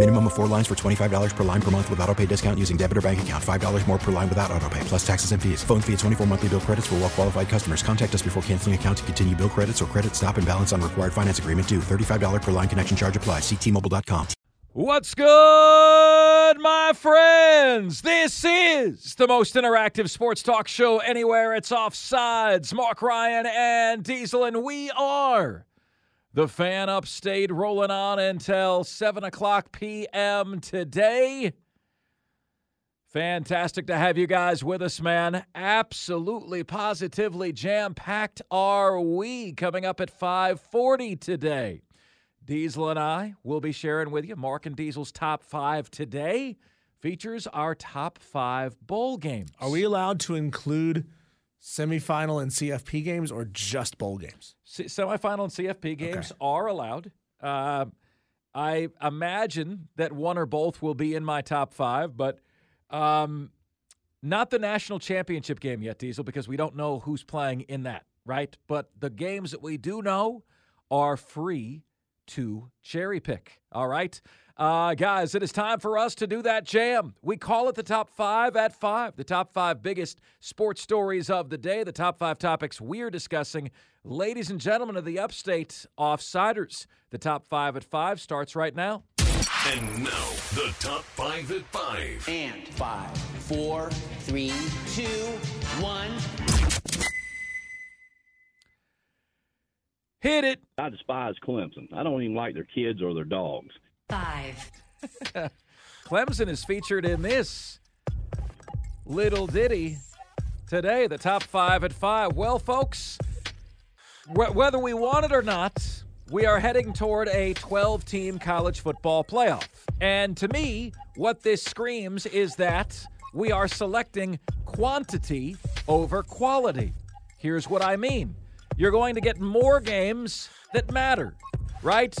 Minimum of four lines for $25 per line per month with auto pay discount using debit or bank account. $5 more per line without auto pay, plus taxes and fees. Phone fee at 24 monthly bill credits for well qualified customers. Contact us before canceling account to continue bill credits or credit stop and balance on required finance agreement due. $35 per line connection charge applies. Ctmobile.com. What's good, my friends? This is the most interactive sports talk show anywhere. It's Offsides. Marc Ryan and Diesel, and we are the fan upstate rolling on until 7 o'clock p.m. today. Fantastic to have you guys with us, man. Absolutely, positively jam-packed are we coming up at 540 today. Diesel and I will be sharing with you Marc and Diesel's top five today. Features our top five bowl games. Are we allowed to include semifinal and CFP games or just bowl games? C- semifinal and CFP games Okay. are allowed. Uh, I imagine that one or both will be in my top five, but um, not the national championship game yet, Diesel, because we don't know who's playing in that, right? But the games that we do know are free to cherry pick. All right. Uh, guys, it is time for us to do that jam. We call it the top five at five, the top five biggest sports stories of the day, the top five topics we're discussing. Ladies and gentlemen of the upstate offsiders, the top five at five starts right now. And now, the top five at five. And five, four, three, two, one. Hit it. I despise Clemson. I don't even like their kids or their dogs. Five. Clemson is featured in this little ditty today, the top five at five. Well, folks, wh- whether we want it or not, we are heading toward a 12 team college football playoff. And to me, what this screams is that we are selecting quantity over quality. Here's what I mean you're going to get more games that matter, right?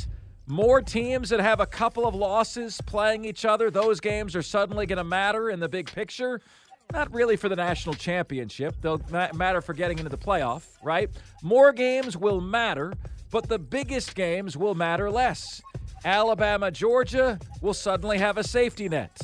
More teams that have a couple of losses playing each other, those games are suddenly going to matter in the big picture. Not really for the national championship. They'll ma- matter for getting into the playoff, right? More games will matter, but the biggest games will matter less. Alabama, Georgia will suddenly have a safety net.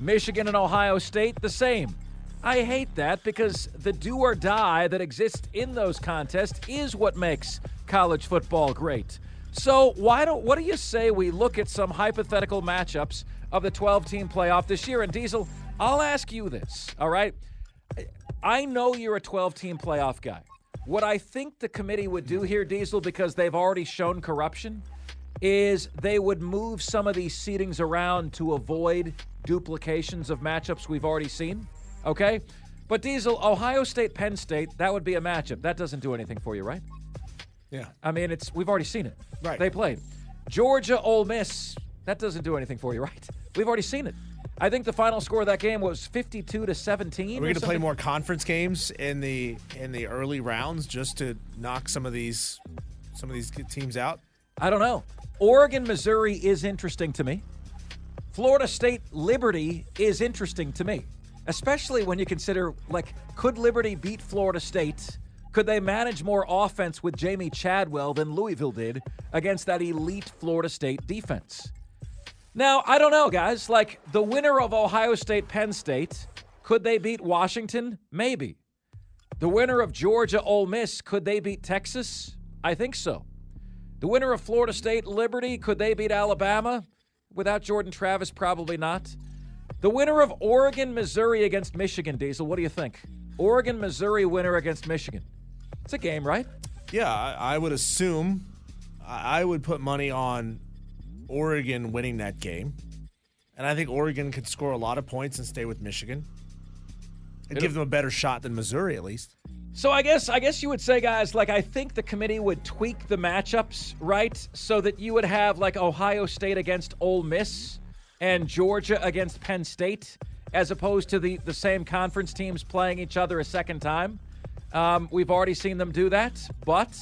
Michigan and Ohio State, the same. I hate that because the do or die that exists in those contests is what makes college football great. So why don't what do you say we look at some hypothetical matchups of the 12 team playoff this year? And Diesel, I'll ask you this, all right? I know you're a 12 team playoff guy. What I think the committee would do here, Diesel, because they've already shown corruption, is they would move some of these seedings around to avoid duplications of matchups we've already seen. Okay? But Diesel, Ohio State, Penn State, that would be a matchup. That doesn't do anything for you, right? Yeah. I mean, it's we've already seen it. Right. They played. Georgia, Ole Miss, that doesn't do anything for you, right? We've already seen it. I think the final score of that game was 52 to 17. We or going to play more conference games in the in the early rounds just to knock some of these some of these teams out? I don't know. Oregon, Missouri is interesting to me. Florida State, Liberty is interesting to me, especially when you consider like, could Liberty beat Florida State? Could they manage more offense with Jamey Chadwell than Louisville did against that elite Florida State defense? Now, I don't know, guys. Like the winner of Ohio State, Penn State, could they beat Washington? Maybe. The winner of Georgia, Ole Miss, could they beat Texas? I think so. The winner of Florida State, Liberty, could they beat Alabama? Without Jordan Travis, probably not. The winner of Oregon, Missouri against Michigan, Diesel, what do you think? Oregon, Missouri winner against Michigan. It's a game, right? Yeah, I, I would assume I I would put money on Oregon winning that game. And I think Oregon could score a lot of points and stay with Michigan. And give them a better shot than Missouri, at least. So I guess I guess you would say, guys, like I think the committee would tweak the matchups, right, so that you would have like Ohio State against Ole Miss and Georgia against Penn State, as opposed to the the same conference teams playing each other a second time. Um, we've already seen them do that, but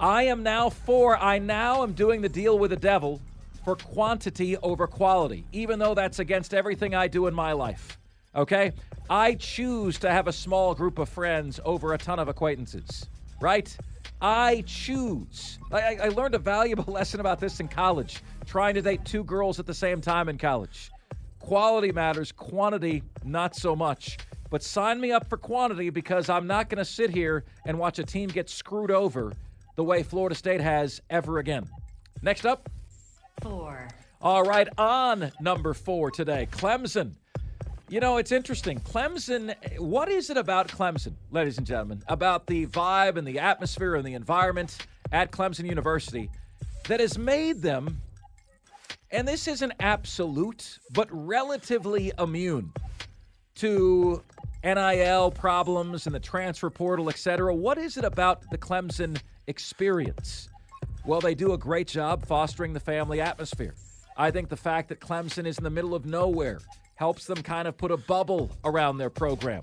I am now for. I now am doing the deal with the devil for quantity over quality, even though that's against everything I do in my life. Okay? I choose to have a small group of friends over a ton of acquaintances, right? I choose. I, I learned a valuable lesson about this in college, trying to date two girls at the same time in college. Quality matters, quantity, not so much. But sign me up for quantity because I'm not going to sit here and watch a team get screwed over the way Florida State has ever again. Next up. Four. All right, on number four today, Clemson. You know, it's interesting. Clemson, what is it about Clemson, ladies and gentlemen, about the vibe and the atmosphere and the environment at Clemson University that has made them, and this isn't absolute, but relatively immune to NIL problems and the transfer portal, et cetera? What is it about the Clemson experience? Well, they do a great job fostering the family atmosphere. I think the fact that Clemson is in the middle of nowhere helps them kind of put a bubble around their program.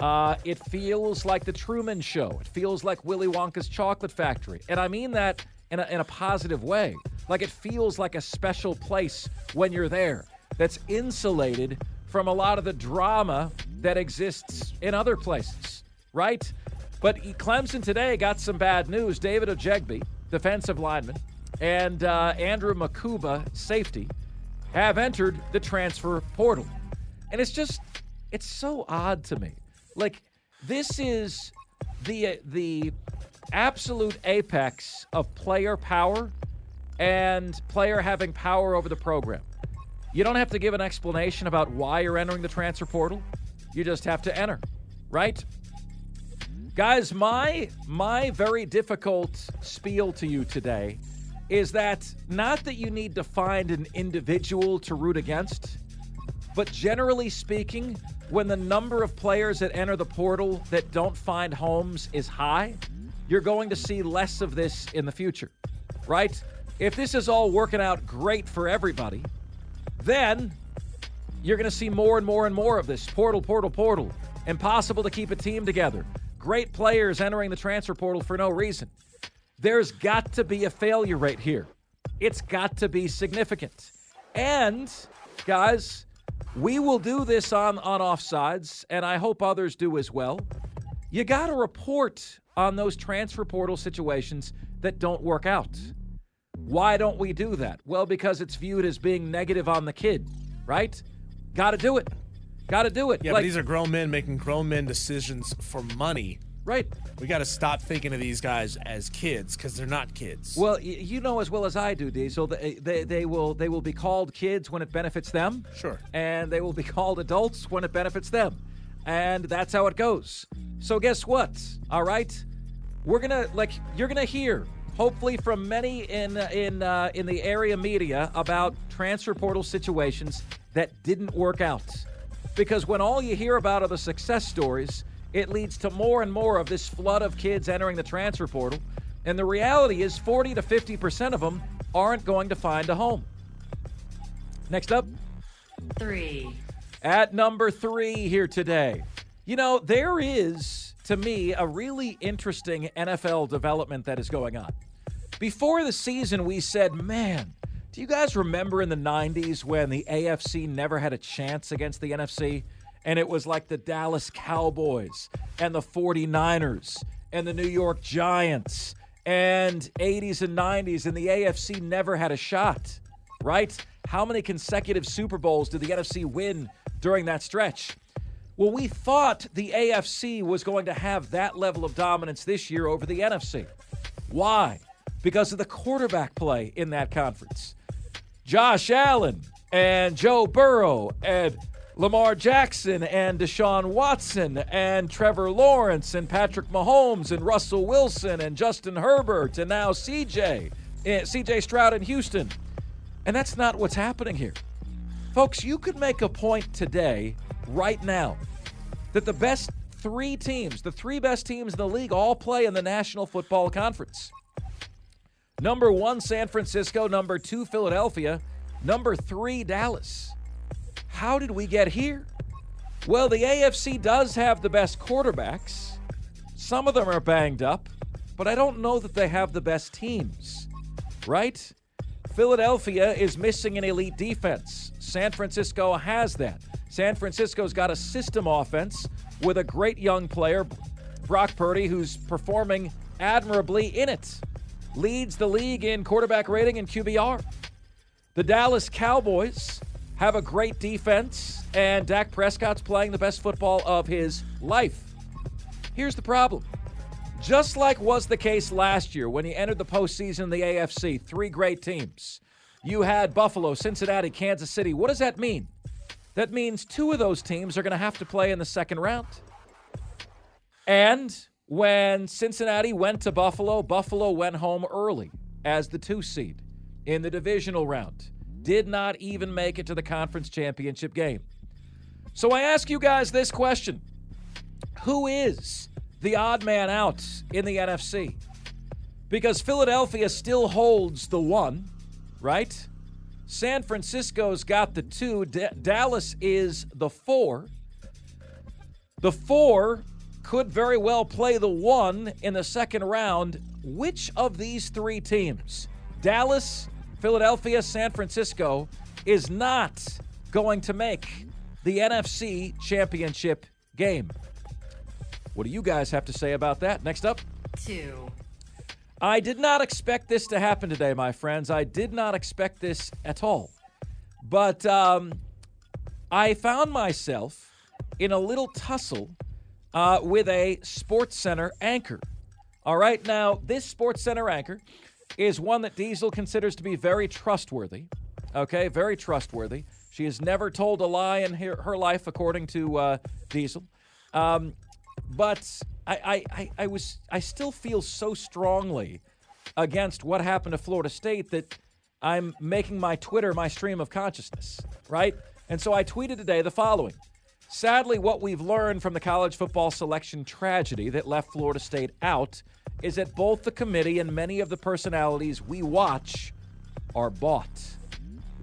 Uh, it feels like the Truman Show. It feels like Willy Wonka's Chocolate Factory. And I mean that in a, in a positive way. Like it feels like a special place when you're there that's insulated from a lot of the drama that exists in other places, right? But Clemson today got some bad news. David Ojegbe, defensive lineman, and uh, Andrew Mukuba, safety, have entered the transfer portal. And it's just, it's so odd to me. Like, this is the the absolute apex of player power and player having power over the program. You don't have to give an explanation about why you're entering the transfer portal. You just have to enter, right? Guys, my my very difficult spiel to you today is that not that you need to find an individual to root against, but generally speaking, when the number of players that enter the portal that don't find homes is high, you're going to see less of this in the future, right? If this is all working out great for everybody, then you're going to see more and more and more of this portal, portal, portal. Impossible to keep a team together. Great players entering the transfer portal for no reason. There's got to be a failure rate here. It's got to be significant. And, guys, we will do this on, on offsides, and I hope others do as well. You got to report on those transfer portal situations that don't work out. Why don't we do that? Well, because it's viewed as being negative on the kid, right? Got to do it. Got to do it. Yeah, like, but these are grown men making grown men decisions for money. Right. We got to stop thinking of these guys as kids because they're not kids. Well, y- you know as well as I do, Diesel. They, they they will they will be called kids when it benefits them. Sure. And they will be called adults when it benefits them, and that's how it goes. So guess what? All right, we're gonna like you're gonna hear hopefully from many in in uh, in the area media about transfer portal situations that didn't work out, because when all you hear about are the success stories it leads to more and more of this flood of kids entering the transfer portal. And the reality is 40 to 50% of them aren't going to find a home. Next up, Three. at number three here today. You know, there is, to me, a really interesting NFL development that is going on. Before the season, we said, man, do you guys remember in the 90s when the AFC never had a chance against the NFC? And it was like the Dallas Cowboys and the 49ers and the New York Giants and 80s and 90s and the AFC never had a shot, right? How many consecutive Super Bowls did the NFC win during that stretch? Well, we thought the AFC was going to have that level of dominance this year over the NFC. Why? Because of the quarterback play in that conference. Josh Allen and Joe Burrow and Lamar Jackson and Deshaun Watson and Trevor Lawrence and Patrick Mahomes and Russell Wilson and Justin Herbert and now CJ, eh, CJ Stroud in Houston. And that's not what's happening here. Folks, you could make a point today, right now, that the best three teams, the three best teams in the league, all play in the National Football Conference. Number one, San Francisco. Number two, Philadelphia. Number three, Dallas. How did we get here? Well, the AFC does have the best quarterbacks. Some of them are banged up, but I don't know that they have the best teams, right? Philadelphia is missing an elite defense. San Francisco has that. San Francisco's got a system offense with a great young player, Brock Purdy, who's performing admirably in it. Leads the league in quarterback rating and QBR. The Dallas Cowboys have a great defense, and Dak Prescott's playing the best football of his life. Here's the problem. Just like was the case last year when he entered the postseason in the AFC, three great teams. You had Buffalo, Cincinnati, Kansas City. What does that mean? That means two of those teams are going to have to play in the second round. And when Cincinnati went to Buffalo, Buffalo went home early as the two seed in the divisional round. Did not even make it to the conference championship game. So I ask you guys this question Who is the odd man out in the NFC? Because Philadelphia still holds the one, right? San Francisco's got the two. D- Dallas is the four. The four could very well play the one in the second round. Which of these three teams, Dallas, Philadelphia, San Francisco, is not going to make the NFC championship game? What do you guys have to say about that? Next up. Two. I did not expect this to happen today, my friends. I did not expect this at all. But um, I found myself in a little tussle uh, with a SportsCenter anchor. All right, now, this SportsCenter anchor is one that Diesel considers to be very trustworthy. Okay, very trustworthy. She has never told a lie in her, her life, according to uh, Diesel. Um, but I, I, I was I still feel so strongly against what happened to Florida State that I'm making my Twitter my stream of consciousness, right? And so I tweeted today the following. Sadly, what we've learned from the college football selection tragedy that left Florida State out is that both the committee and many of the personalities we watch are bought.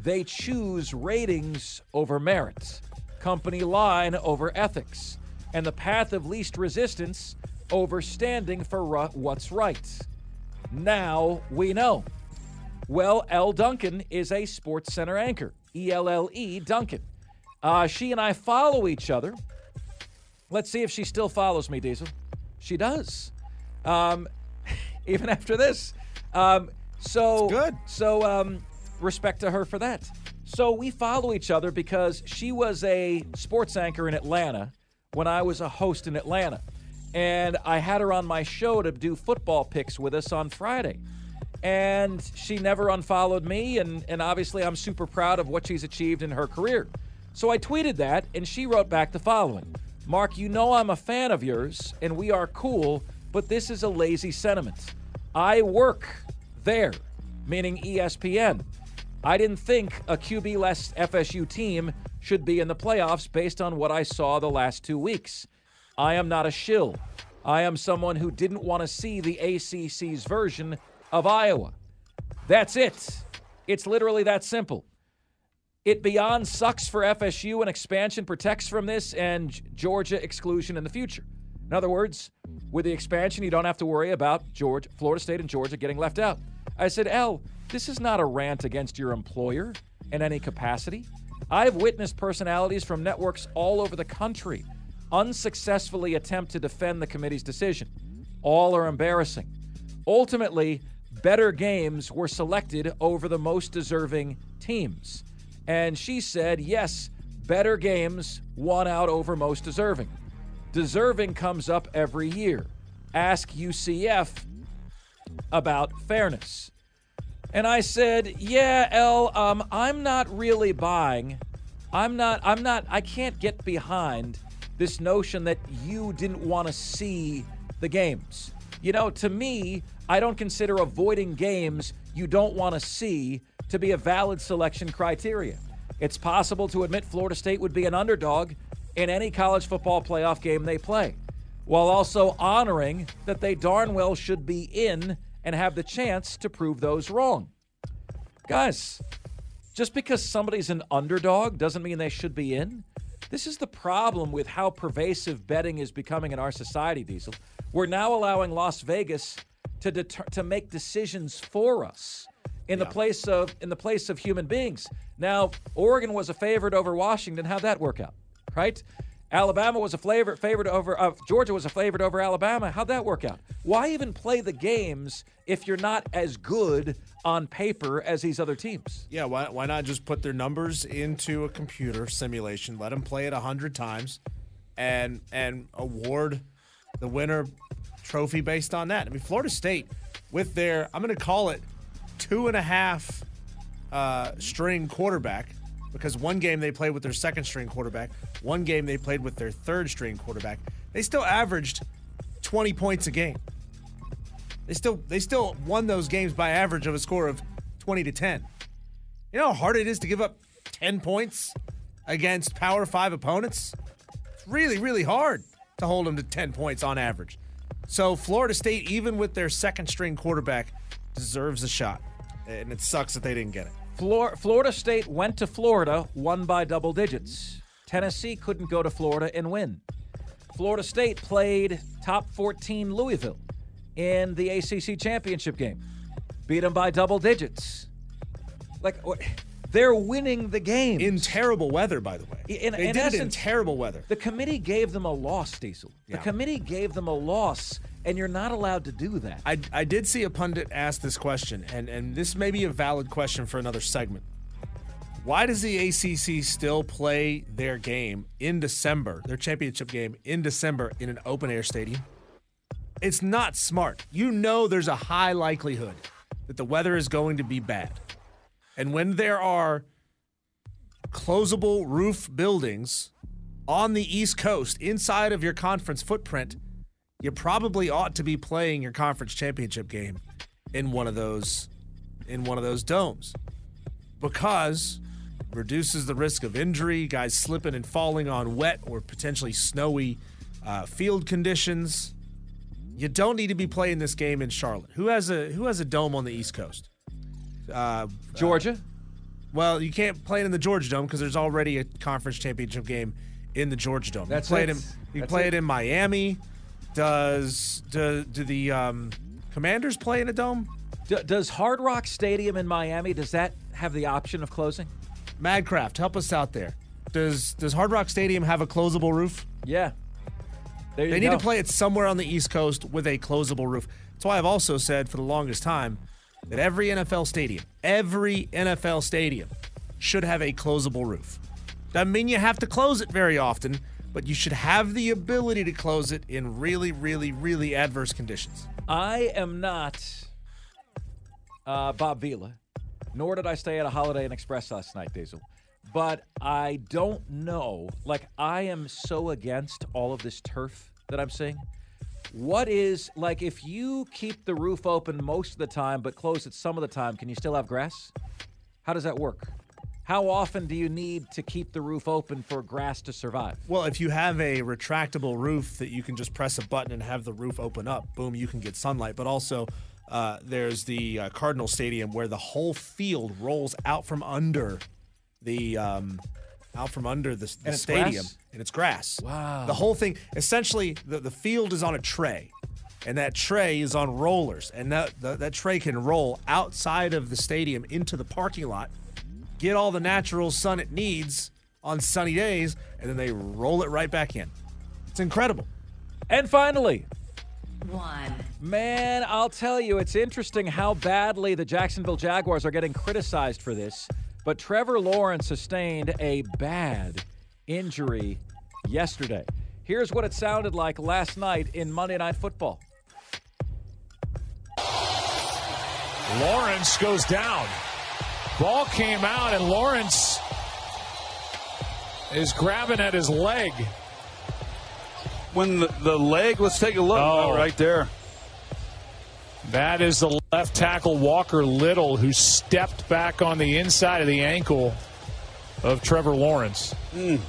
They choose ratings over merit, company line over ethics, and the path of least resistance over standing for ru- what's right. Now we know. Well, Elle Duncan is a SportsCenter anchor, E L L E Duncan. Uh, she and I follow each other. Let's see if she still follows me, Diesel. She does. Um, even after this. Um, so good. So um, respect to her for that. So we follow each other because she was a sports anchor in Atlanta when I was a host in Atlanta. And I had her on my show to do football picks with us on Friday. And she never unfollowed me. And, and obviously, I'm super proud of what she's achieved in her career. So I tweeted that, and she wrote back the following Marc, you know I'm a fan of yours, and we are cool, but this is a lazy sentiment. I work there, meaning ESPN. I didn't think a QB less FSU team should be in the playoffs based on what I saw the last two weeks. I am not a shill. I am someone who didn't want to see the ACC's version of Iowa. That's it. It's literally that simple. It beyond sucks for FSU and expansion protects from this and Georgia exclusion in the future. In other words, with the expansion, you don't have to worry about Georgia, Florida State and Georgia getting left out. I said, Elle, this is not a rant against your employer in any capacity. I've witnessed personalities from networks all over the country unsuccessfully attempt to defend the committee's decision. All are embarrassing. Ultimately, better games were selected over the most deserving teams. And she said, yes, better games won out over most deserving. Deserving comes up every year. Ask UCF about fairness. And I said, "Yeah, Elle, um, I'm not really buying. I'm not. I'm not. I can't get behind this notion that you didn't want to see the games. You know, to me, I don't consider avoiding games you don't want to see to be a valid selection criteria. It's possible to admit Florida State would be an underdog in any college football playoff game they play, while also honoring that they darn well should be in and have the chance to prove those wrong. Guys, just because somebody's an underdog doesn't mean they should be in. This is the problem with how pervasive betting is becoming in our society, Diesel. We're now allowing Las Vegas to deter- to make decisions for us in the place of in the place of human beings. Now, Oregon was a favorite over Washington. How'd that work out? Right? Alabama was a favorite favorite over uh, Georgia was a favorite over Alabama. How'd that work out? Why even play the games if you're not as good on paper as these other teams? Yeah, why, why not just put their numbers into a computer simulation, let them play it a hundred times, and and award the winner trophy based on that. I mean, Florida State with their I'm going to call it two and a half uh, string quarterback because one game they played with their second string quarterback, one game they played with their third string quarterback. They still averaged 20 points a game. They still they still won those games by average of a score of 20 to 10. You know how hard it is to give up 10 points against Power 5 opponents? It's really really hard to hold them to 10 points on average. So Florida State even with their second string quarterback deserves a shot. And it sucks that they didn't get it. Flor- Florida State went to Florida, won by double digits. Tennessee couldn't go to Florida and win. Florida State played top 14 Louisville in the ACC championship game, beat them by double digits. Like they're winning the game In terrible weather, by the way. In, they in did it in terrible weather. The committee gave them a loss, Diesel. The Yeah. committee gave them a loss, and you're not allowed to do that. I, I did see a pundit ask this question, and, and this may be a valid question for another segment. Why does the ACC still play their game in December, their championship game in December in an open air stadium? It's not smart. You know there's a high likelihood that the weather is going to be bad. And when there are closable roof buildings on the East Coast inside of your conference footprint, you probably ought to be playing your conference championship game in one of those in one of those domes because reduces the risk of injury, guys slipping and falling on wet or potentially snowy uh, field conditions. You don't need to be playing this game in Charlotte. Who has a who has a dome on the East Coast? Uh, Georgia. well, you can't play it in the Georgia Dome because there's already a conference championship game in the Georgia Dome. That's you play it. it. in, you That's play it. it in Miami. Does do, do the um, Commanders play in a dome? D- does Hard Rock Stadium in Miami does that have the option of closing? Madcraft, help us out there. Does does Hard Rock Stadium have a closable roof? Yeah. There They need go. to play it somewhere on the East Coast with a closable roof. That's why I've also said for the longest time that every NFL stadium, every NFL stadium should have a closable roof. Doesn't mean you have to close it very often, but you should have the ability to close it in really, really, really adverse conditions. I am not uh, Bob Vila, nor did I stay at a Holiday Inn Express last night, Diesel. But I don't know. Like, I am so against all of this turf that I'm seeing. What is, like, if you keep the roof open most of the time but close it some of the time, can you still have grass? How does that work? How often do you need to keep the roof open for grass to survive? Well, if you have a retractable roof that you can just press a button and have the roof open up, boom, you can get sunlight. But also, uh, there's the uh, Cardinal Stadium where the whole field rolls out from under the um, out from under the, the And stadium, grass? and it's grass. Wow. The whole thing, essentially, the, the field is on a tray, and that tray is on rollers, and that the, that tray can roll outside of the stadium into the parking lot, get all the natural sun it needs on sunny days, and then they roll it right back in. It's incredible. And finally, One. Man, I'll tell you, it's interesting how badly the Jacksonville Jaguars are getting criticized for this. But Trevor Lawrence sustained a bad injury yesterday. Here's what it sounded like last night in Monday Night Football. Lawrence goes down. Ball came out, and Lawrence is grabbing at his leg. When the, the leg, let's take a look. Oh. Oh, right there. That is the left tackle Walker Little who stepped back on the inside of the ankle of Trevor Lawrence. Mm.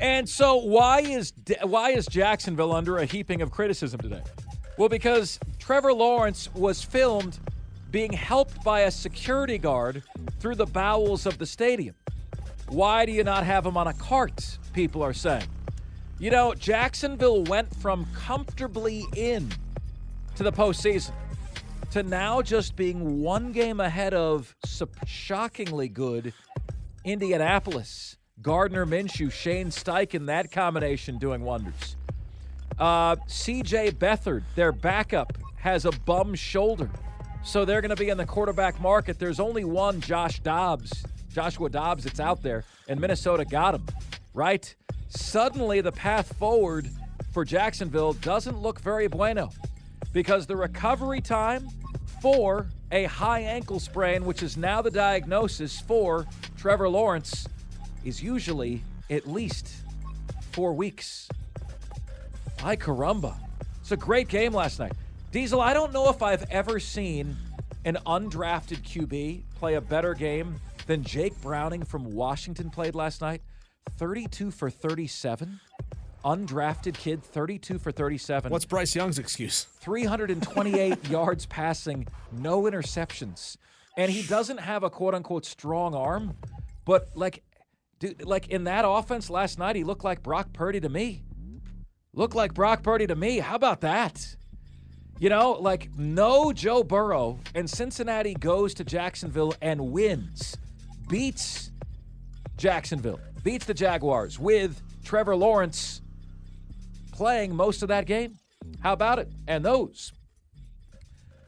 And so why is why is Jacksonville under a heaping of criticism today? Well, because Trevor Lawrence was filmed being helped by a security guard through the bowels of the stadium. Why do you not have him on a cart? People are saying. You know, Jacksonville went from comfortably in to the postseason to now just being one game ahead of shockingly good Indianapolis. Gardner Minshew, Shane Steichen, that combination doing wonders. Uh, CJ Beathard, their backup, has a bum shoulder. So they're going to be in the quarterback market. There's only one Josh Dobbs, Joshua Dobbs, that's out there, and Minnesota got him, right? Suddenly, the path forward for Jacksonville doesn't look very bueno because the recovery time for a high ankle sprain, which is now the diagnosis for Trevor Lawrence, is usually at least four weeks. Ay caramba. It's a great game last night. Diesel, I don't know if I've ever seen an undrafted QB play a better game than Jake Browning from Washington played last night. 32 for 37. Undrafted kid, 32 for 37. What's Bryce Young's excuse? 328 yards passing, no interceptions. And he doesn't have a quote unquote strong arm, but like dude, like in that offense last night, he looked like Brock Purdy to me. Looked like Brock Purdy to me. How about that? You know, like no Joe Burrow, and Cincinnati goes to Jacksonville and wins, beats Jacksonville, beats the Jaguars with Trevor Lawrence playing most of that game. How about it? And those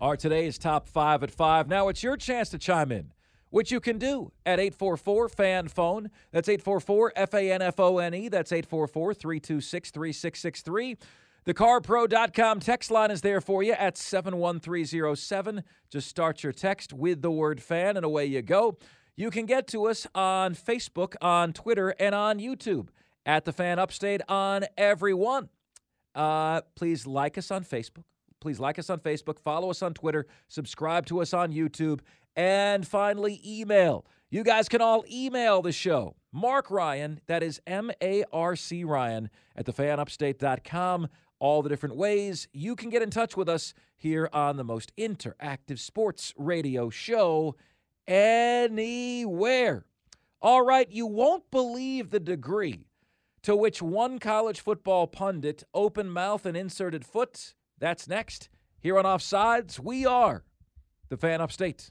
are today's top five at five. Now it's your chance to chime in, which you can do at 844 FAN phone. That's 844 F A N F O N E. That's 844 326 3663. TheCarPro.com text line is there for you at 71307. Just start your text with the word fan, and away you go. You can get to us on Facebook, on Twitter, and on YouTube at the Fan Upstate on everyone. Uh, please like us on Facebook. Please like us on Facebook, follow us on Twitter, subscribe to us on YouTube, and finally, email. You guys can all email the show. Marc Ryan, that is M A R C Ryan, at thefanupstate.com. All the different ways you can get in touch with us here on the most interactive sports radio show anywhere. All right, you won't believe the degree to which one college football pundit open mouth and inserted foot. That's next. Here on Offsides, we are the fan upstate.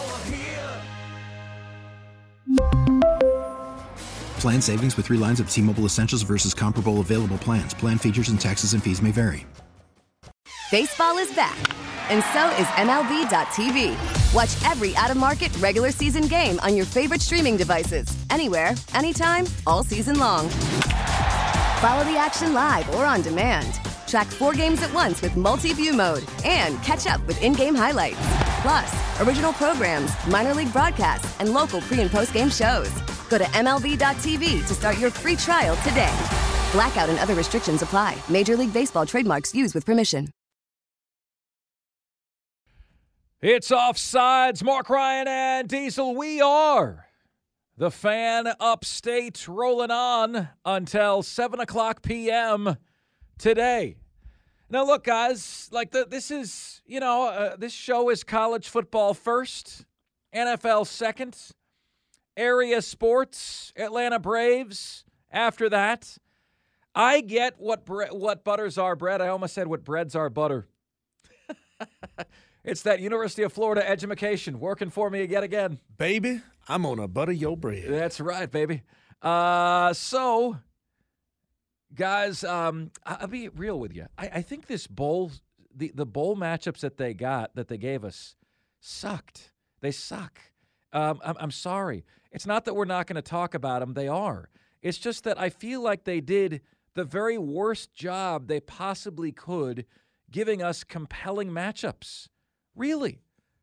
Plan savings with three lines of T Mobile Essentials versus comparable available plans. Plan features and taxes and fees may vary. Baseball is back, and so is MLB.tv. Watch every out of market regular season game on your favorite streaming devices, anywhere, anytime, all season long. Follow the action live or on demand. Track four games at once with multi view mode and catch up with in game highlights. Plus, original programs, minor league broadcasts, and local pre and post game shows. Go to MLB.tv to start your free trial today. Blackout and other restrictions apply. Major League Baseball trademarks used with permission. It's offsides. Marc Ryan and Diesel. We are the fan upstate rolling on until 7 o'clock p.m. today. Now, look, guys, like the, this is, you know, uh, this show is college football first, NFL second, area sports, Atlanta Braves after that. I get what bre- what butters are bread. I almost said what breads are butter. it's that University of Florida education working for me yet again. Baby, I'm on a butter your bread. That's right, baby. Uh, so, guys, um, I'll be real with you. I, I think this bowl, the, the bowl matchups that they got, that they gave us, sucked. They suck. Um, I'm, I'm sorry. It's not that we're not going to talk about them. They are. It's just that I feel like they did the very worst job they possibly could giving us compelling matchups. Really,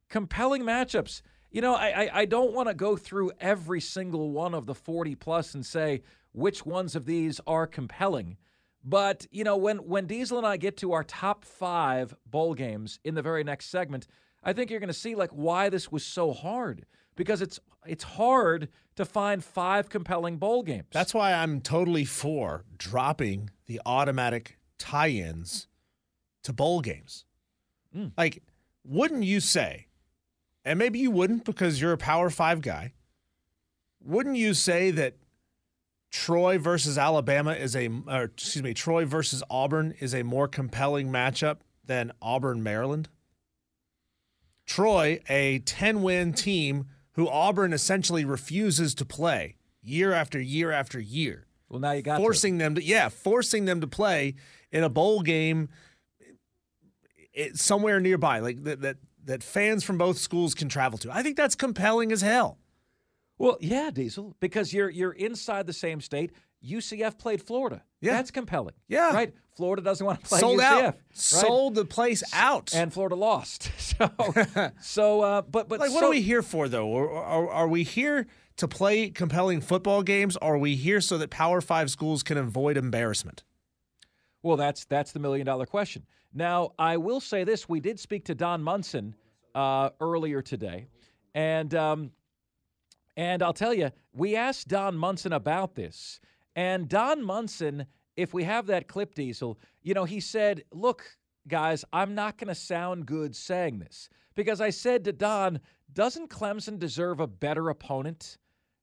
compelling matchups. You know, I I, I don't want to go through every single one of the 40 plus and say which ones of these are compelling. But you know, when when Diesel and I get to our top five bowl games in the very next segment, I think you're going to see like why this was so hard because it's it's hard to find five compelling bowl games. That's why I'm totally for dropping the automatic tie-ins to bowl games. Mm. Like, wouldn't you say, and maybe you wouldn't because you're a Power Five guy, wouldn't you say that Troy versus Alabama is a, or excuse me, Troy versus Auburn is a more compelling matchup than Auburn Maryland? Troy, a 10 win team who Auburn essentially refuses to play year after year after year. Well, now you got to. forcing them to yeah, forcing them to play in a bowl game it, somewhere nearby, like that that that fans from both schools can travel to. I think that's compelling as hell. Well, yeah, Diesel, because you're you're inside the same state. UCF played Florida. Yeah. That's compelling. Yeah. Right? Florida doesn't want to play Sold UCF. out. right? Sold the place out. And Florida lost. So, so uh, but but like, what so- are we here for, though? Are, are, are we here to play compelling football games? Are we here so that Power Five schools can avoid embarrassment? Well, that's that's the million dollar question. Now, I will say this: we did speak to Don Munson uh, earlier today, and um, and I'll tell you, we asked Don Munson about this, and Don Munson, if we have that clip, Diesel, you know, he said, "Look, guys, I'm not going to sound good saying this because I said to Don, doesn't Clemson deserve a better opponent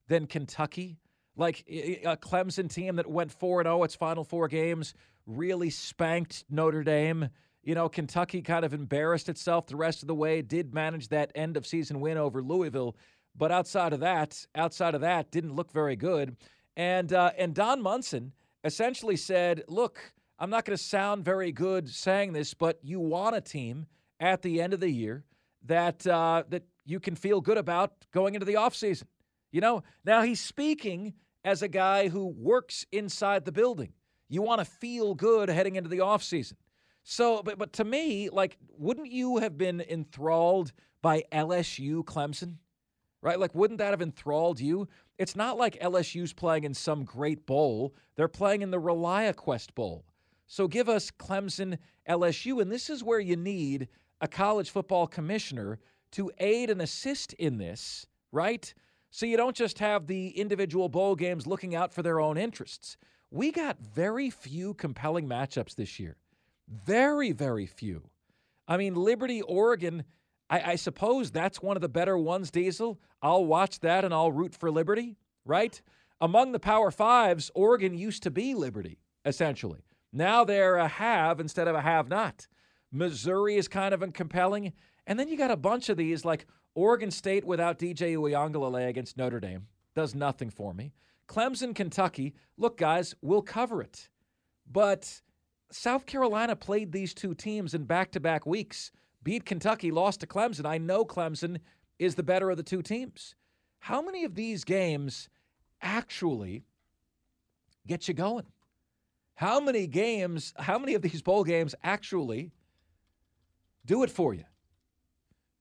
than Kentucky?" like a Clemson team that went 4 0 its final four games, really spanked Notre Dame. You know, Kentucky kind of embarrassed itself the rest of the way, did manage that end of season win over Louisville, but outside of that, outside of that, didn't look very good. And uh, and Don Munson essentially said, "Look, I'm not going to sound very good saying this, but you want a team at the end of the year that uh, that you can feel good about going into the offseason. You know, now he's speaking as a guy who works inside the building. You want to feel good heading into the offseason. So, but, but to me, like, wouldn't you have been enthralled by LSU Clemson? Right? Like, wouldn't that have enthralled you? It's not like LSU's playing in some great bowl. They're playing in the ReliaQuest Bowl. So give us Clemson, LSU. And this is where you need a college football commissioner to aid and assist in this, right? So you don't just have the individual bowl games looking out for their own interests. We got very few compelling matchups this year. Very, very few. I mean, Liberty, Oregon, I, I suppose that's one of the better ones, Diesel. I'll watch that and I'll root for Liberty, right? Among the Power Fives, Oregon used to be Liberty, essentially. Now they're a have instead of a have not. Missouri is kind of compelling. And then you got a bunch of these, like Oregon State without DJ Uiagalelei against Notre Dame. Does nothing for me. Clemson, Kentucky. Look, guys, we'll cover it. But South Carolina played these two teams in back to back weeks, beat Kentucky, lost to Clemson. I know Clemson is the better of the two teams. How many of these games actually get you going? How many games, how many of these bowl games actually do it for you?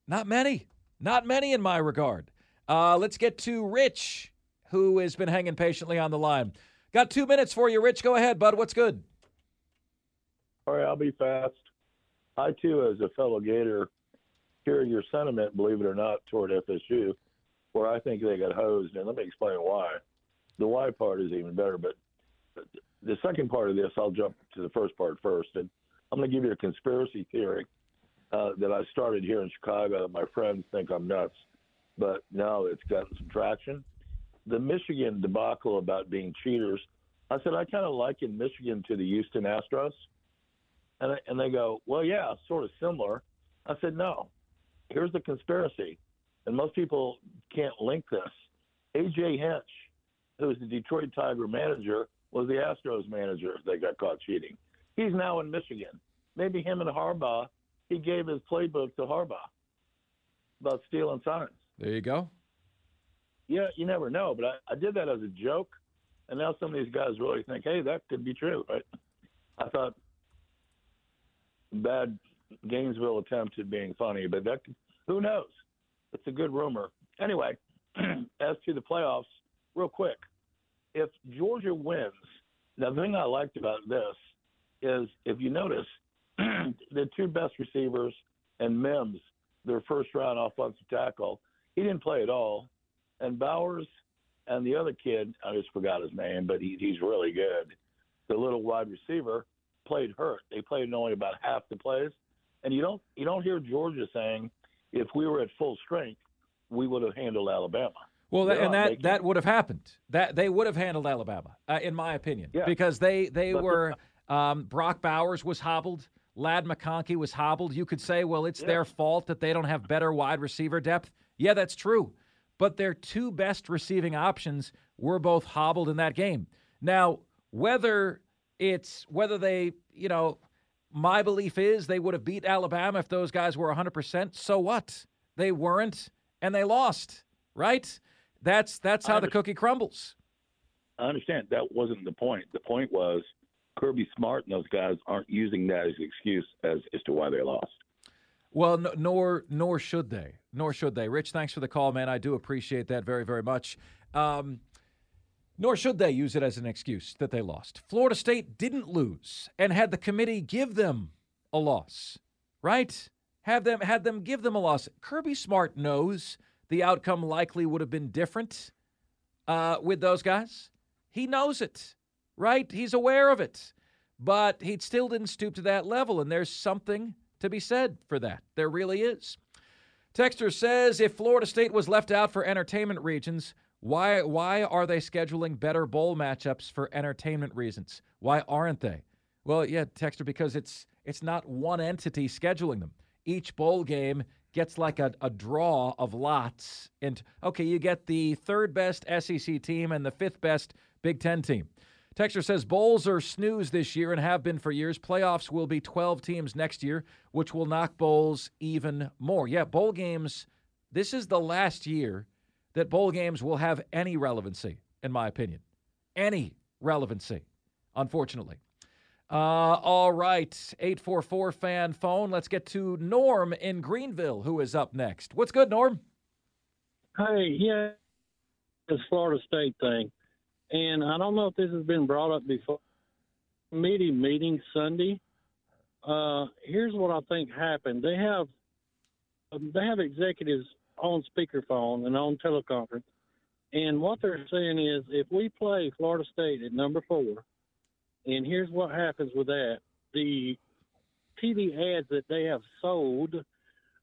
Not many. Not many in my regard. Uh, let's get to Rich, who has been hanging patiently on the line. Got two minutes for you, Rich. Go ahead, bud. What's good? All right, I'll be fast. I too, as a fellow Gator, share your sentiment, believe it or not, toward FSU, where I think they got hosed, and let me explain why. The why part is even better, but the second part of this, I'll jump to the first part first. And I'm going to give you a conspiracy theory uh, that I started here in Chicago. That my friends think I'm nuts, but no, it's gotten some traction. The Michigan debacle about being cheaters. I said I kind of liken Michigan to the Houston Astros, and I, and they go, well, yeah, sort of similar. I said no. Here's the conspiracy, and most people can't link this. AJ Hinch, who was the Detroit Tiger manager, was the Astros manager. They got caught cheating. He's now in Michigan. Maybe him and Harbaugh, he gave his playbook to Harbaugh about stealing signs. There you go. Yeah, you never know. But I, I did that as a joke, and now some of these guys really think, hey, that could be true, right? I thought bad Gainesville attempt at being funny, but that who knows? It's a good rumor. Anyway, as to the playoffs, real quick, if Georgia wins, now the thing I liked about this is if you notice, the two best receivers and Mims, their first round offensive tackle, he didn't play at all. And Bowers and the other kid, I just forgot his name, but he, he's really good. The little wide receiver played hurt. They played only about half the plays. And you don't you don't hear Georgia saying, if we were at full strength, we would have handled Alabama. Well, They're and that making- that would have happened. That they would have handled Alabama, uh, in my opinion, Yeah. because they they But- were. Um, Brock Bowers was hobbled. Ladd McConkey was hobbled. You could say, well, it's Yeah. their fault that they don't have better wide receiver depth. Yeah, that's true. But their two best receiving options were both hobbled in that game. Now, whether it's whether they, you know, my belief is they would have beat Alabama if those guys were 100%. So what? They weren't and they lost, right? That's that's how the cookie crumbles. I understand that wasn't the point. The point was Kirby Smart and those guys aren't using that as an excuse as, as to why they lost. Well, no, nor nor should they. Nor should they. Rich, thanks for the call, man. I do appreciate that very, very much. Um, nor should they use it as an excuse that they lost. Florida State didn't lose and had the committee give them a loss, right? Have them had them give them a loss. Kirby Smart knows the outcome likely would have been different uh, with those guys. He knows it, right? He's aware of it, but he still didn't stoop to that level, and there's something to be said for that. There really is. Texter says if Florida State was left out for entertainment regions, why why are they scheduling better bowl matchups for entertainment reasons? Why aren't they? Well, yeah, Texter, because it's it's not one entity scheduling them. Each bowl game gets like a, a draw of lots. And okay, you get the third best SEC team and the fifth best Big Ten team. Texter says bowls are snooze this year and have been for years. Playoffs will be 12 teams next year, which will knock bowls even more. Yeah, bowl games, this is the last year that bowl games will have any relevancy, in my opinion. Any relevancy, unfortunately. Uh, all right, 844 fan phone. Let's get to Norm in Greenville, who is up next. What's good, Norm? Hey, yeah, this Florida State thing, and I don't know if this has been brought up before. Meeting meeting Sunday. Uh, here's what I think happened. They have um, they have executives on speakerphone and on teleconference, and what they're saying is if we play Florida State at number four, and here's what happens with that: the TV ads that they have sold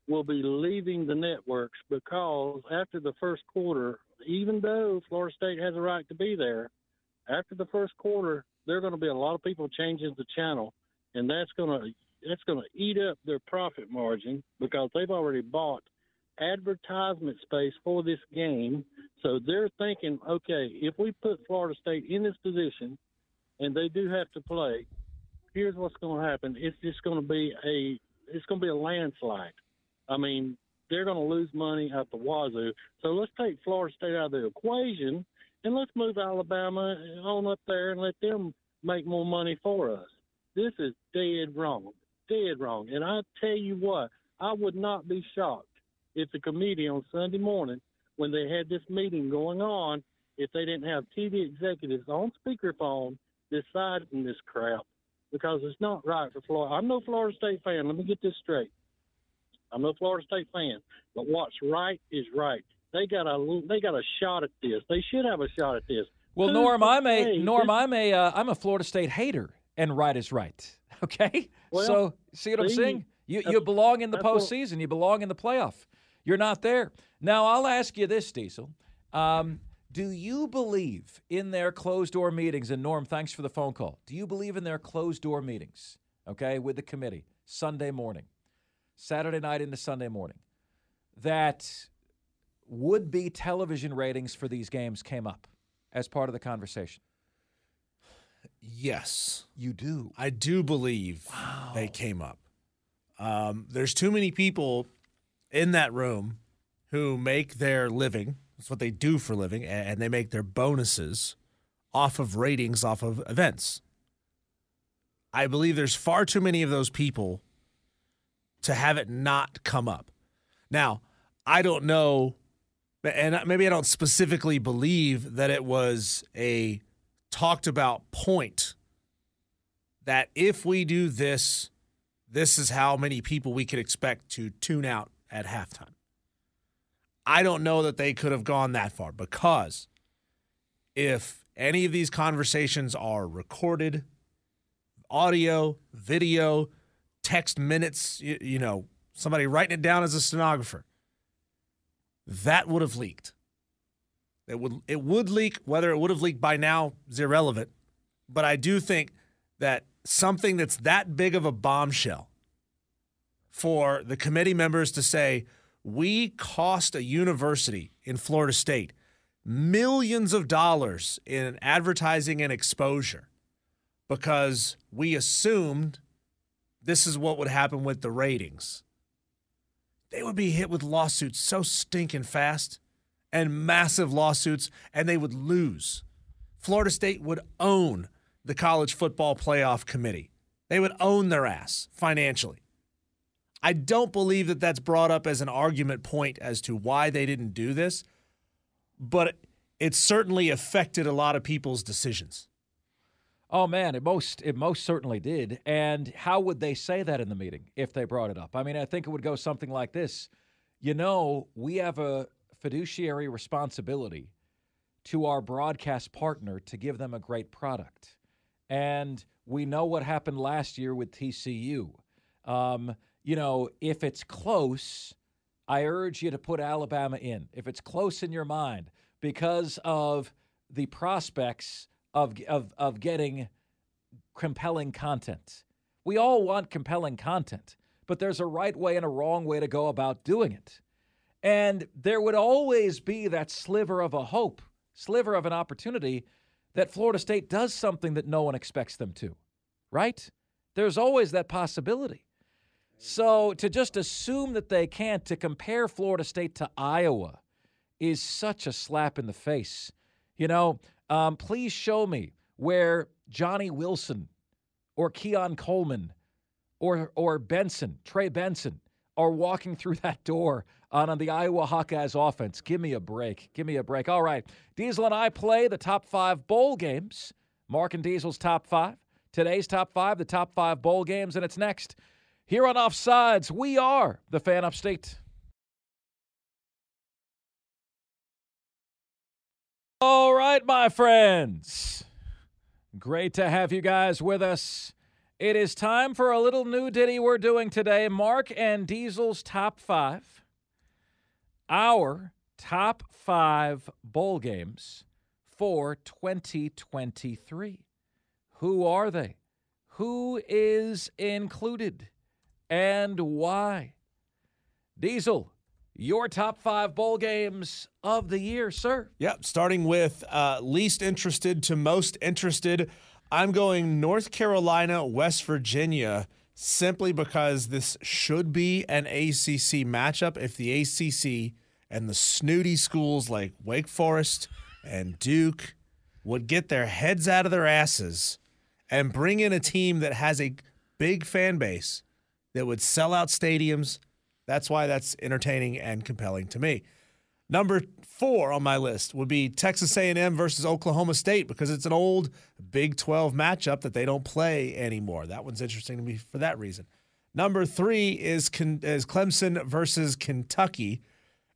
will be leaving the networks because after the first quarter, even though Florida State has a right to be there, after the first quarter, there are going to be a lot of people changing the channel, and that's going to that's going to eat up their profit margin because they've already bought advertisement space for this game. So they're thinking, okay, if we put Florida State in this position, and they do have to play, here's what's going to happen. It's just going to be a it's going to be a landslide. I mean, they're going to lose money at the wazoo. So let's take Florida State out of the equation and let's move Alabama on up there and let them make more money for us. This is dead wrong, dead wrong. And I tell you what, I would not be shocked if the committee on Sunday morning, when they had this meeting going on, if they didn't have TV executives on speakerphone deciding this crap because it's not right for Florida. I'm no Florida State fan. Let me get this straight. I'm no Florida State fan, but what's right is right. They got a they got a shot at this. They should have a shot at this. Well, Who's Norm, I'm a Norm, I'm a uh, I'm a Florida State hater, and right is right. Okay, Well, so see what I'm saying? You you belong in the what- postseason. You belong in the playoff. You're not there now. I'll ask you this, Diesel. Um, do you believe in their closed door meetings? And Norm, thanks for the phone call. Do you believe in their closed door meetings? Okay, with the committee Sunday morning, Saturday night into Sunday morning, that would be television ratings for these games came up as part of the conversation. Yes. You do. I do believe they came up. Um, there's too many people in that room who make their living. That's what they do for living, and they make their bonuses off of ratings, off of events. I believe there's far too many of those people to have it not come up. Now, I don't know, and maybe I don't specifically believe that it was a talked about point that if we do this, this is how many people we could expect to tune out at halftime. I don't know that they could have gone that far because if any of these conversations are recorded, audio, video, text minutes, you, you know, somebody writing it down as a stenographer, that would have leaked. It would it would leak. Whether it would have leaked by now is irrelevant. But I do think that something that's that big of a bombshell for the committee members to say we cost a university in Florida State millions of dollars in advertising and exposure because we assumed this is what would happen with the ratings. They would be hit with lawsuits so stinking fast and massive lawsuits, and they would lose. Florida State would own the college football playoff committee. They would own their ass financially. I don't believe that that's brought up as an argument point as to why they didn't do this, but it certainly affected a lot of people's decisions. Oh man, it most it most certainly did. And how would they say that in the meeting if they brought it up? I mean, I think it would go something like this. You know, we have a fiduciary responsibility to our broadcast partner to give them a great product. And we know what happened last year with TCU. Um, you know, if it's close, I urge you to put Alabama in. If it's close in your mind, because of the prospects of, of, of getting compelling content. We all want compelling content, but there's a right way and a wrong way to go about doing it. And there would always be that sliver of a hope, sliver of an opportunity that Florida State does something that no one expects them to, right? There's always that possibility. So to just assume that they can't, to compare Florida State to Iowa, is such a slap in the face. You know, um, please show me where Johnny Wilson or Keon Coleman or or Benson, Trey Benson, are walking through that door on, on the Iowa Hawkeyes offense. Give me a break. Give me a break. All right. Diesel and I play the top five bowl games. Marc and Diesel's top five. Today's top five, the top five bowl games, and it's next. Here on Offsides, we are the fan upstate. All right, my friends. Great to have you guys with us. It is time for a little new ditty we're doing today Marc and Diesel's top five. Our top five bowl games for 2023. Who are they? Who is included? And why? Diesel, your top five bowl games of the year, sir. Yep, starting with uh, least interested to most interested. I'm going North Carolina, West Virginia, simply because this should be an ACC matchup. If the ACC and the snooty schools like Wake Forest and Duke would get their heads out of their asses and bring in a team that has a big fan base that would sell out stadiums, that's why that's entertaining and compelling to me. Number four on my list would be Texas A&M versus Oklahoma State because it's an old Big 12 matchup that they don't play anymore. That one's interesting to me for that reason. Number three is is Clemson versus Kentucky,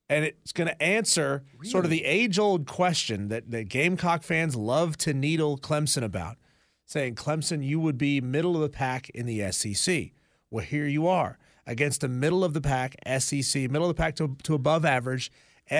and it's going to answer sort of the age-old question that, that Gamecock fans love to needle Clemson about. saying, Clemson, you would be middle of the pack in the SEC. Well, here you are against a middle of the pack SEC, middle of the pack to, to above average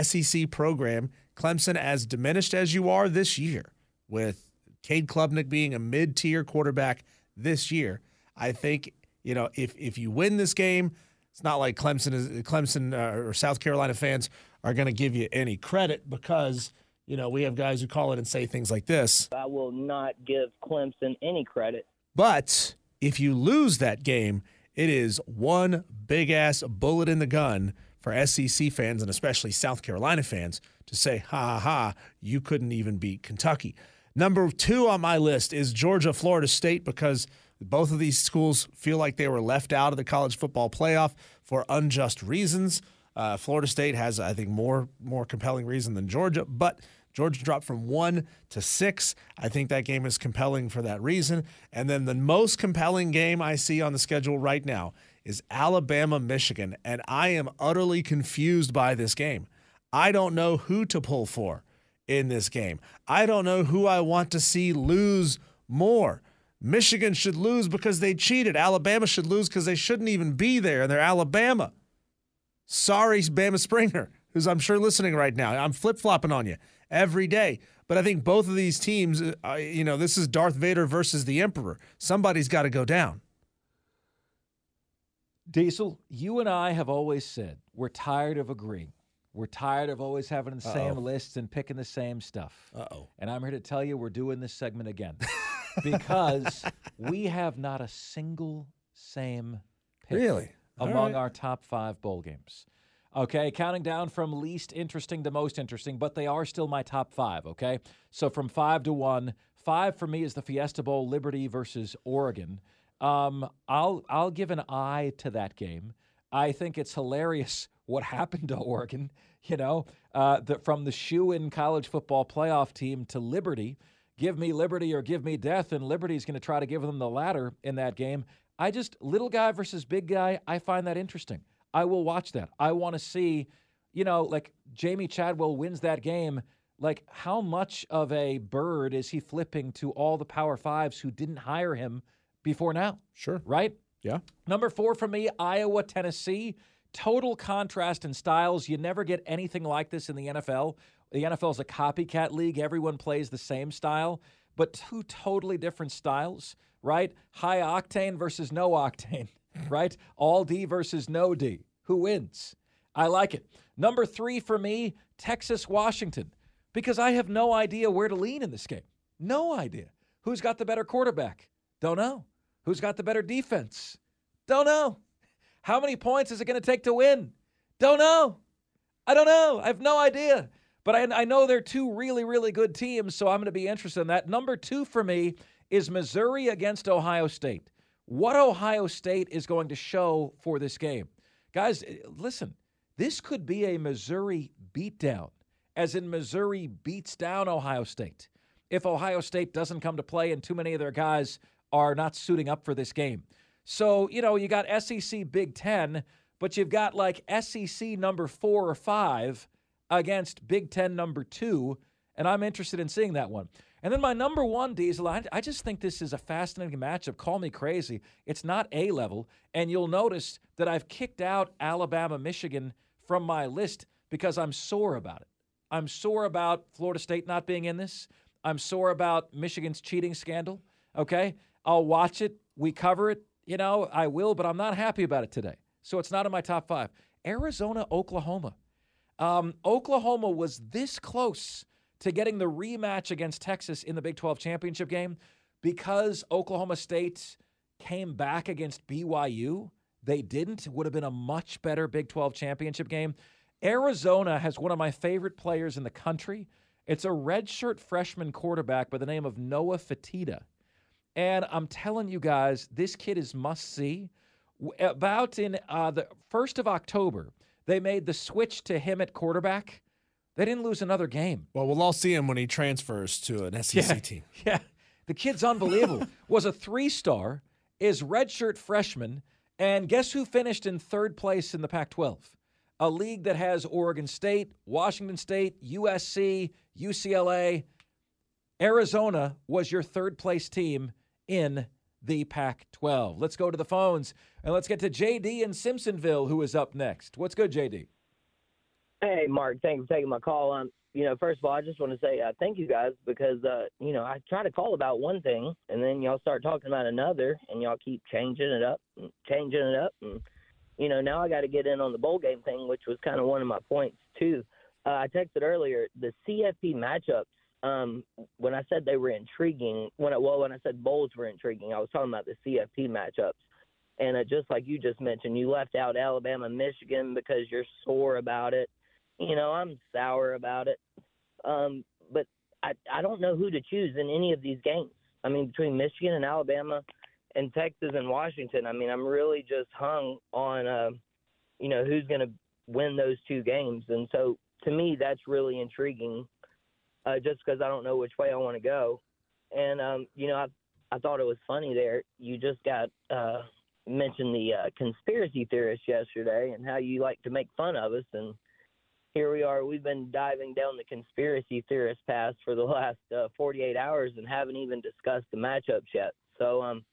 SEC program. Clemson, as diminished as you are this year, with Cade Klubnik being a mid tier quarterback this year, I think, you know, if, if you win this game, it's not like Clemson is Clemson uh, or South Carolina fans are going to give you any credit because you know we have guys who call it and say things like this. I will not give Clemson any credit. But if you lose that game, it is one big ass bullet in the gun for SEC fans and especially South Carolina fans to say, ha ha ha, you couldn't even beat Kentucky. Number two on my list is Georgia Florida State because both of these schools feel like they were left out of the college football playoff for unjust reasons. Uh, Florida State has, I think, more more compelling reason than Georgia, but Georgia dropped from one to six. I think that game is compelling for that reason. And then the most compelling game I see on the schedule right now is Alabama Michigan, and I am utterly confused by this game. I don't know who to pull for in this game. I don't know who I want to see lose more. Michigan should lose because they cheated. Alabama should lose because they shouldn't even be there, and they're Alabama. Sorry, Bama Springer, who's I'm sure listening right now. I'm flip flopping on you every day. But I think both of these teams, uh, you know, this is Darth Vader versus the Emperor. Somebody's got to go down. Diesel, you and I have always said we're tired of agreeing. We're tired of always having the same Uh-oh. lists and picking the same stuff. Uh oh. And I'm here to tell you we're doing this segment again because we have not a single same pick Really? Among right. our top five bowl games. Okay, counting down from least interesting to most interesting, but they are still my top five. Okay, so from five to one, five for me is the Fiesta Bowl, Liberty versus Oregon. Um, I'll I'll give an eye to that game. I think it's hilarious what happened to Oregon. You know, uh, the, from the shoe-in college football playoff team to Liberty. Give me Liberty or give me death, and Liberty's going to try to give them the latter in that game. I just little guy versus big guy. I find that interesting. I will watch that. I want to see, you know, like Jamey Chadwell wins that game. Like, how much of a bird is he flipping to all the Power Fives who didn't hire him before now? Sure. Right? Yeah. Number four for me, Iowa, Tennessee. Total contrast in styles. You never get anything like this in the NFL. The NFL is a copycat league. Everyone plays the same style, but two totally different styles, right? High octane versus no octane, right? All D versus no D. Who wins? I like it. Number three for me, Texas, Washington, because I have no idea where to lean in this game. No idea. Who's got the better quarterback? Don't know. Who's got the better defense? Don't know. How many points is it going to take to win? Don't know. I don't know. I have no idea. But I, I know they're two really, really good teams, so I'm going to be interested in that. Number two for me is Missouri against Ohio State. What Ohio State is going to show for this game. Guys, eh, listen, this could be a Missouri beatdown, as in Missouri beats down Ohio State. If Ohio State doesn't come to play and too many of their guys are not suiting up for this game. So, you know, you got SEC Big Ten, but you've got like SEC number four or five against Big Ten number two, and I'm interested in seeing that one. And then my number one, Diesel, I, I just think this is a fascinating matchup. Call me crazy. It's not A level, and you'll notice that I've kicked out Alabama, Michigan from my list because I'm sore about it. I'm sore about Florida State not being in this. I'm sore about Michigan's cheating scandal. Okay. I'll watch it. We cover it. You know, I will, but I'm not happy about it today. So it's not in my top five. Arizona, Oklahoma. Um, Oklahoma was this close to getting the rematch against Texas in the Big 12 championship game because Oklahoma State came back against BYU. They didn't. It would have been a much better Big 12 championship game. Arizona has one of my favorite players in the country. It's a redshirt freshman quarterback by the name of Noah Fifita. And I'm telling you guys, this kid is must see. About in uh, the 1st of October, they made the switch to him at quarterback. They didn't lose another game. Well, we'll all see him when he transfers to an SEC Yeah. team. Yeah. The kid's unbelievable. was a three star, is redshirt freshman, and guess who finished in third place in the Pac 12? A league that has Oregon State, Washington State, USC, UCLA. Arizona was your third place team in the Pac 12. Let's go to the phones and let's get to JD in Simpsonville, who is up next. What's good, JD? Hey, Marc. Thanks for taking my call. Um, you know, first of all, I just want to say uh, thank you guys because uh, you know I try to call about one thing and then y'all start talking about another and y'all keep changing it up, and changing it up, and you know now I got to get in on the bowl game thing, which was kind of one of my points too. Uh, I texted earlier the CFP matchups. Um, when I said they were intriguing, when I, well when I said bowls were intriguing, I was talking about the CFP matchups. And uh, just like you just mentioned, you left out Alabama, Michigan because you're sore about it you know, I'm sour about it. Um, but I I don't know who to choose in any of these games. I mean, between Michigan and Alabama and Texas and Washington, I mean, I'm really just hung on uh, you know, who's going to win those two games. And so to me that's really intriguing uh just cuz I don't know which way I want to go. And um, you know, I I thought it was funny there. You just got uh mentioned the uh, conspiracy theorists yesterday and how you like to make fun of us and here we are. We've been diving down the conspiracy theorist path for the last uh, 48 hours and haven't even discussed the matchups yet. So, um,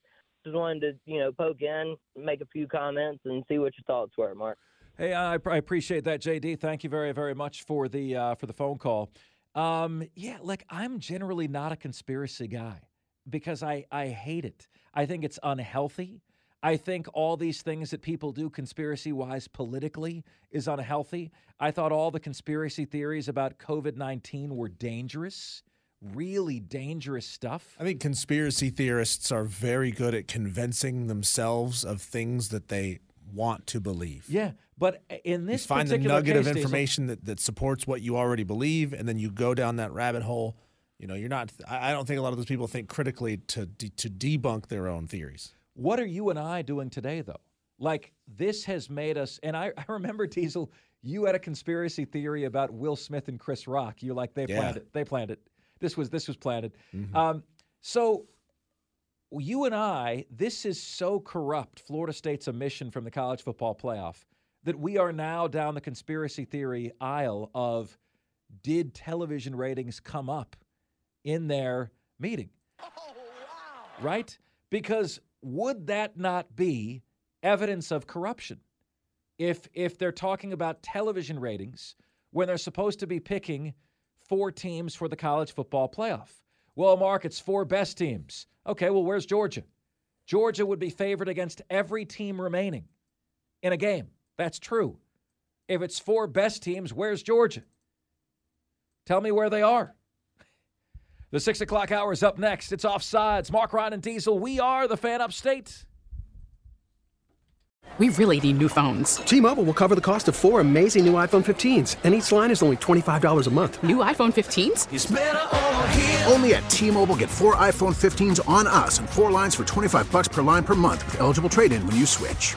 just wanted to you know poke in, make a few comments, and see what your thoughts were, Marc. Hey, I, I appreciate that, JD. Thank you very, very much for the uh, for the phone call. Um, yeah, like I'm generally not a conspiracy guy because I I hate it. I think it's unhealthy. I think all these things that people do conspiracy wise politically is unhealthy. I thought all the conspiracy theories about COVID 19 were dangerous, really dangerous stuff. I think conspiracy theorists are very good at convincing themselves of things that they want to believe. Yeah, but in this you find the nugget of case, Diesel- information that, that supports what you already believe, and then you go down that rabbit hole. You know, you're not. I I don't think a lot of those people think critically to de- to debunk their own theories. What are you and I doing today, though? Like, this has made us, and I, I remember, Diesel, you had a conspiracy theory about Will Smith and Chris Rock. You're like, they Yeah. planned it. They planned it. This was this was planted. Mhm. Um, so you and I, this is so corrupt, Florida State's omission from the college football playoff, that we are now down the conspiracy theory aisle of did television ratings come up in their meeting? Right? Because would that not be evidence of corruption? If if they're talking about television ratings when they're supposed to be picking four teams for the college football playoff. Well, Marc, it's four best teams. Okay, well, where's Georgia? Georgia would be favored against every team remaining in a game. That's true. If it's four best teams, where's Georgia? Tell me where they are. The six o'clock hour is up next. It's offsides. Marc Ryan and Diesel. We are the fan upstate. We really need new phones. T-Mobile will cover the cost of four amazing new iPhone 15s, and each line is only $25 a month. New iPhone 15s? Only at T-Mobile get four iPhone 15s on us and four lines for 25 bucks per line per month with eligible trade-in when you switch.